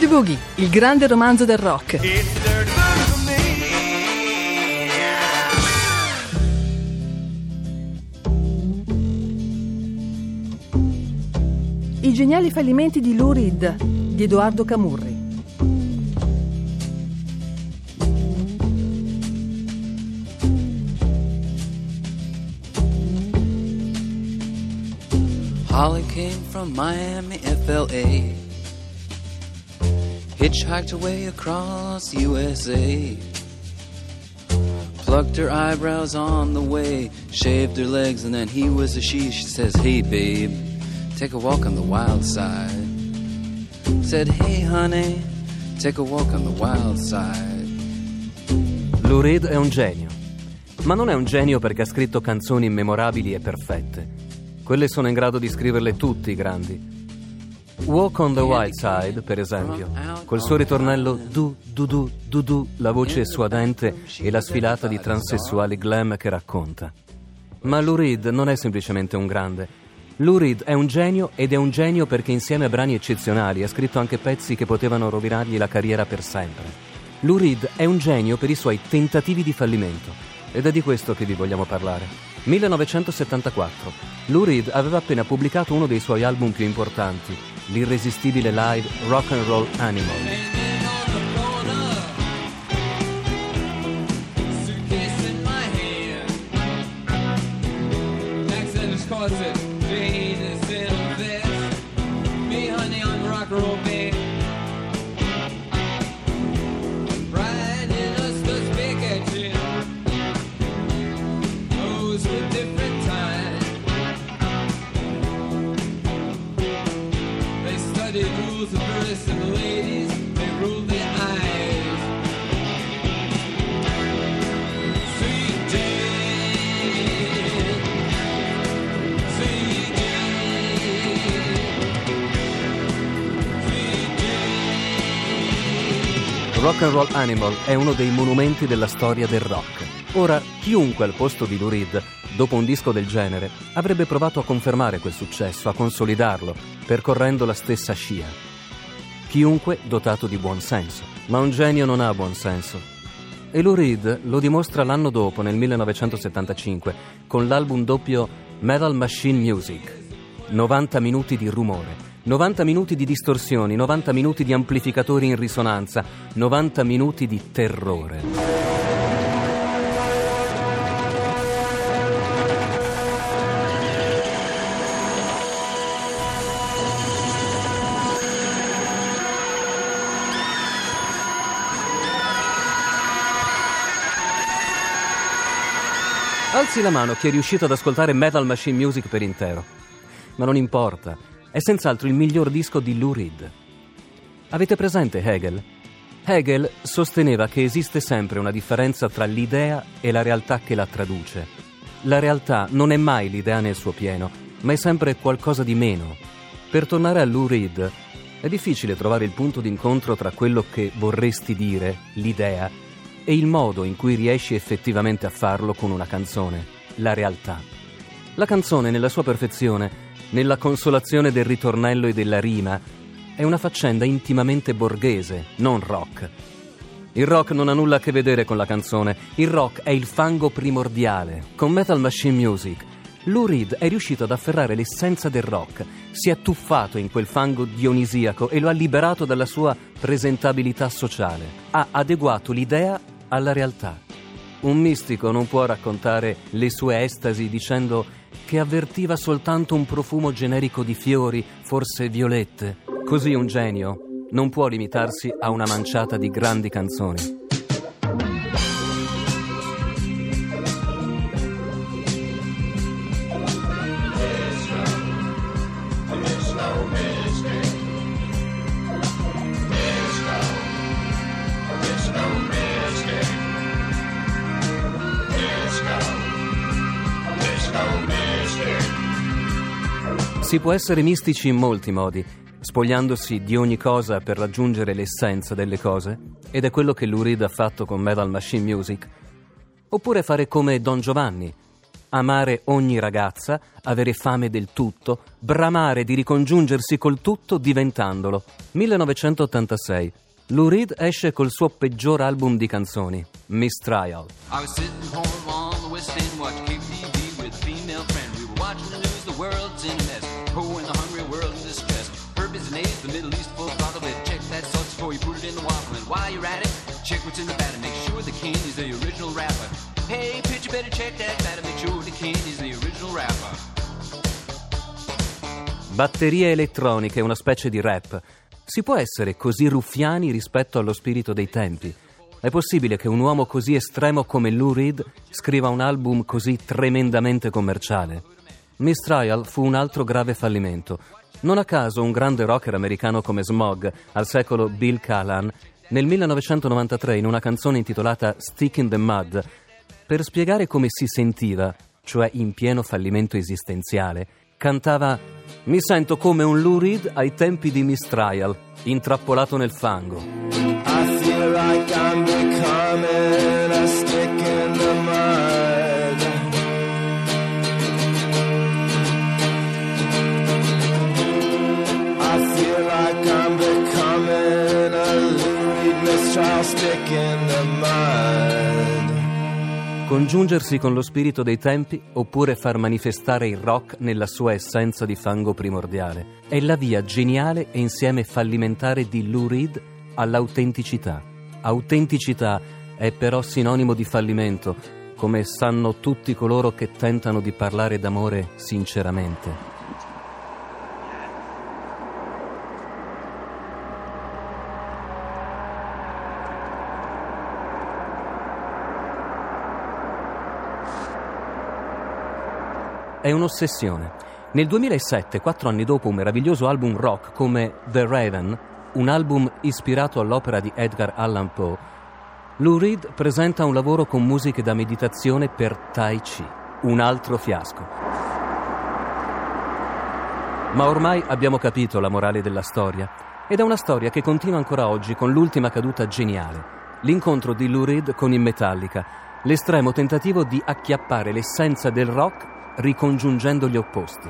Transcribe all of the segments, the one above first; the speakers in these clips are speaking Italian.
Dirty Boogie, il grande romanzo del rock. I geniali fallimenti di Lou Reed di Edoardo Camurri. Holly came from Miami, FLA. Hitchhiked away across USA. Plucked her eyebrows on the way, shaved her legs, and then he was a she. She says, Hey, babe, take a walk on the wild side. Said, Hey, honey, take a walk on the wild side. Lou Reed è un genio, ma non è un genio perché ha scritto canzoni memorabili e perfette. Quelle sono in grado di scriverle tutti i grandi. Walk on the Wild Side, per esempio, col suo ritornello du du du du du, la voce suadente e la sfilata di transessuali glam che racconta. Ma Lou Reed non è semplicemente un grande. Lou Reed è un genio ed è un genio perché insieme a brani eccezionali ha scritto anche pezzi che potevano rovinargli la carriera per sempre. Lou Reed è un genio per i suoi tentativi di fallimento ed è di questo che vi vogliamo parlare. 1974. Lou Reed aveva appena pubblicato uno dei suoi album più importanti, l'irresistibile live Rock and Roll Animal. Rock and Roll Animal è uno dei monumenti della storia del rock. Ora, chiunque al posto di Lou Reed, dopo un disco del genere, avrebbe provato a confermare quel successo, a consolidarlo, percorrendo la stessa scia. Chiunque dotato di buon senso. Ma un genio non ha buon senso. E Lou Reed lo dimostra l'anno dopo, nel 1975, con l'album doppio Metal Machine Music. 90 minuti di rumore 90 minuti di distorsioni, 90 minuti di amplificatori in risonanza, 90 minuti di terrore. Alzi la mano chi è riuscito ad ascoltare Metal Machine Music per intero. Ma non importa, è senz'altro il miglior disco di Lou Reed. Avete presente Hegel? Hegel sosteneva che esiste sempre una differenza tra l'idea e la realtà che la traduce. La realtà non è mai l'idea nel suo pieno, ma è sempre qualcosa di meno. Per tornare a Lou Reed, è difficile trovare il punto d'incontro tra quello che vorresti dire, l'idea, e il modo in cui riesci effettivamente a farlo con una canzone, la realtà. La canzone, nella sua perfezione, nella consolazione del ritornello e della rima, è una faccenda intimamente borghese, non rock. Il rock non ha nulla a che vedere con la canzone, il rock è il fango primordiale. Con Metal Machine Music, Lou Reed è riuscito ad afferrare l'essenza del rock, si è tuffato in quel fango dionisiaco e lo ha liberato dalla sua presentabilità sociale. Ha adeguato l'idea alla realtà. Un mistico non può raccontare le sue estasi dicendo che avvertiva soltanto un profumo generico di fiori, forse violette. Così un genio non può limitarsi a una manciata di grandi canzoni. Si può essere mistici in molti modi, spogliandosi di ogni cosa per raggiungere l'essenza delle cose, ed è quello che Lou Reed ha fatto con Metal Machine Music. Oppure fare come Don Giovanni, amare ogni ragazza, avere fame del tutto, bramare di ricongiungersi col tutto diventandolo. 1986. Lou Reed esce col suo peggior album di canzoni, Mistrial. I was sitting home on the West End watching KTV with female friend. We were watching the world's in a mess. Oh, and the hungry world in distress. Herbies and A's, the Middle East full throttle it. Check that sauce before you put it in the waffle. And while you're at it, check what's in the batter. Make sure the candy's the original wrapper. Hey, pitch, you better check that batter. Make sure the candy's the original wrapper. Batterie elettroniche, una specie di rap. Si può essere così ruffiani rispetto allo spirito dei tempi? È possibile che un uomo così estremo come Lou Reed scriva un album così tremendamente commerciale? Miss Trial fu un altro grave fallimento. Non a caso un grande rocker americano come Smog, al secolo Bill Callan, nel 1993 in una canzone intitolata Stick in the Mud, per spiegare come si sentiva, cioè in pieno fallimento esistenziale, cantava Mi sento come un Lou Reed ai tempi di Mistrial, intrappolato nel fango. I feel like I'm becoming Congiungersi con lo spirito dei tempi oppure far manifestare il rock nella sua essenza di fango primordiale è la via geniale e insieme fallimentare di Lou Reed all'autenticità. Autenticità è però sinonimo di fallimento, come sanno tutti coloro che tentano di parlare d'amore sinceramente. È un'ossessione. Nel 2007, quattro anni dopo un meraviglioso album rock come The Raven, un album ispirato all'opera di Edgar Allan Poe, Lou Reed presenta un lavoro con musiche da meditazione per Tai Chi, un altro fiasco. Ma ormai abbiamo capito la morale della storia, ed è una storia che continua ancora oggi con l'ultima caduta geniale, l'incontro di Lou Reed con il Metallica, l'estremo tentativo di acchiappare l'essenza del rock ricongiungendo gli opposti.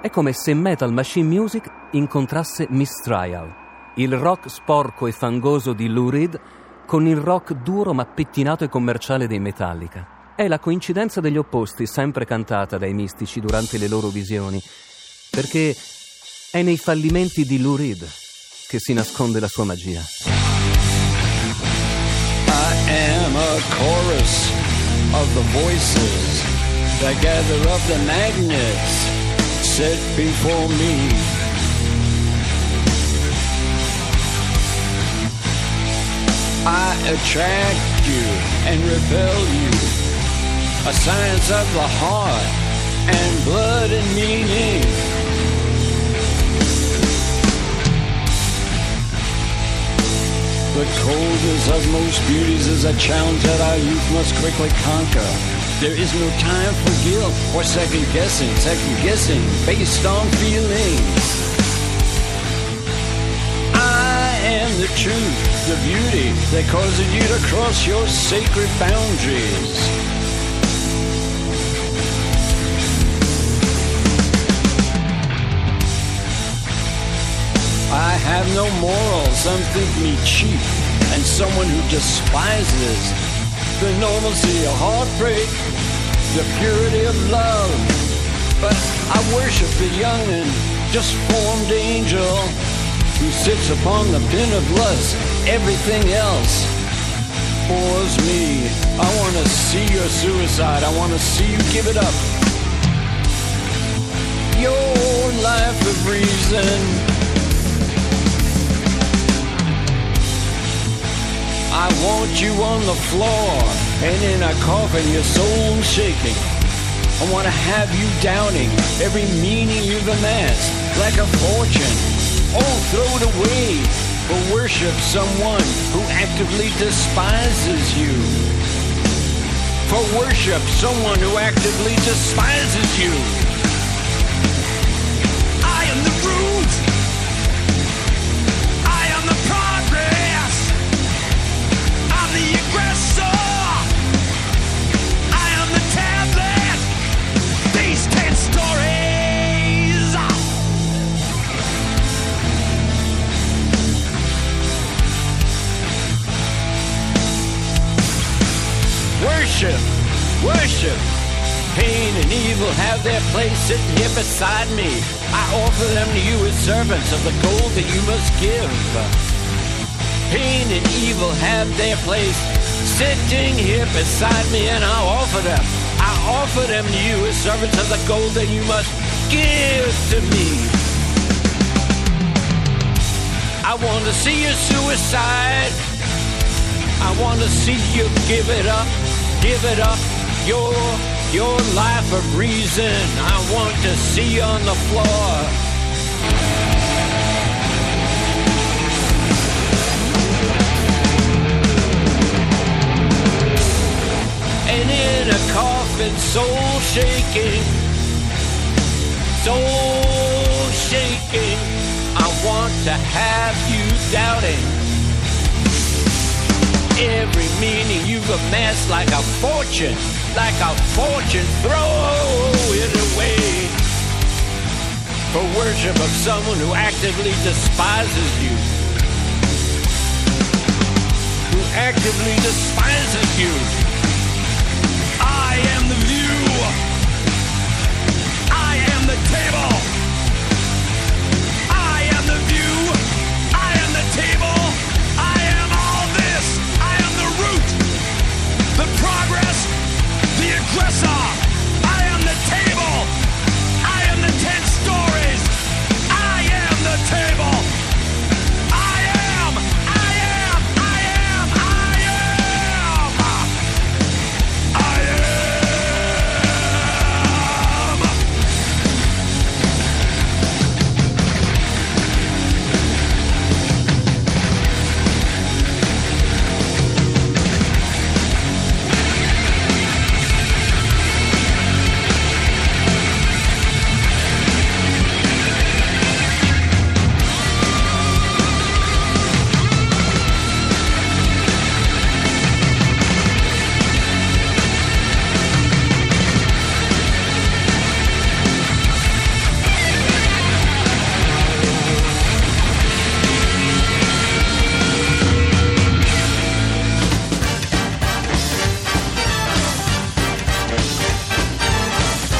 È come se Metal Machine Music incontrasse Mistrial, il rock sporco e fangoso di Lou Reed con il rock duro ma pettinato e commerciale dei Metallica. È la coincidenza degli opposti sempre cantata dai mistici durante le loro visioni, perché è nei fallimenti di Lou Reed che si nasconde la sua magia. I am a chorus of the voices I gather up the magnets set before me. I attract you and repel you. A science of the heart and blood and meaning. The coldest of most beauties is a challenge that our youth must quickly conquer. There is no time for guilt or second guessing, second guessing based on feelings. I am the truth, the beauty that causes you to cross your sacred boundaries. I have no morals, some think me cheap, and someone who despises the normalcy of heartbreak, the purity of love. But I worship the young and just formed angel who sits upon the pin of lust. Everything else bores me. I want to see your suicide. I want to see you give it up. Your life of reason I want you on the floor and in a coffin, your soul shaking. I want to have you downing every meaning you've amassed like a fortune. Oh, throw it away for worship someone who actively despises you. For worship someone who actively despises you. Worship. Pain and evil have their place sitting here beside me. I offer them to you as servants of the gold that you must give. Pain and evil have their place sitting here beside me, and I offer them. I offer them to you as servants of the gold that you must give to me. I want to see your suicide. I want to see you give it up, give it up. Your your life of reason. I want to see on the floor. And in a coffin, soul shaking, soul shaking, I want to have you doubting every meaning you've amassed like a fortune like a fortune, throw it away for worship of someone who actively despises you. Who actively despises you.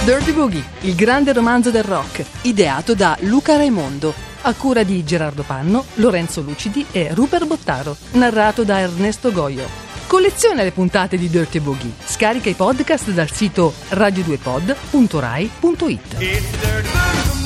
Dirty Boogie, il grande romanzo del rock, ideato da Luca Raimondo, a cura di Gerardo Panno, Lorenzo Lucidi e Rupert Bottaro, narrato da Ernesto Goio. Colleziona le puntate di Dirty Boogie, scarica i podcast dal sito radio2pod.rai.it. It's dirty.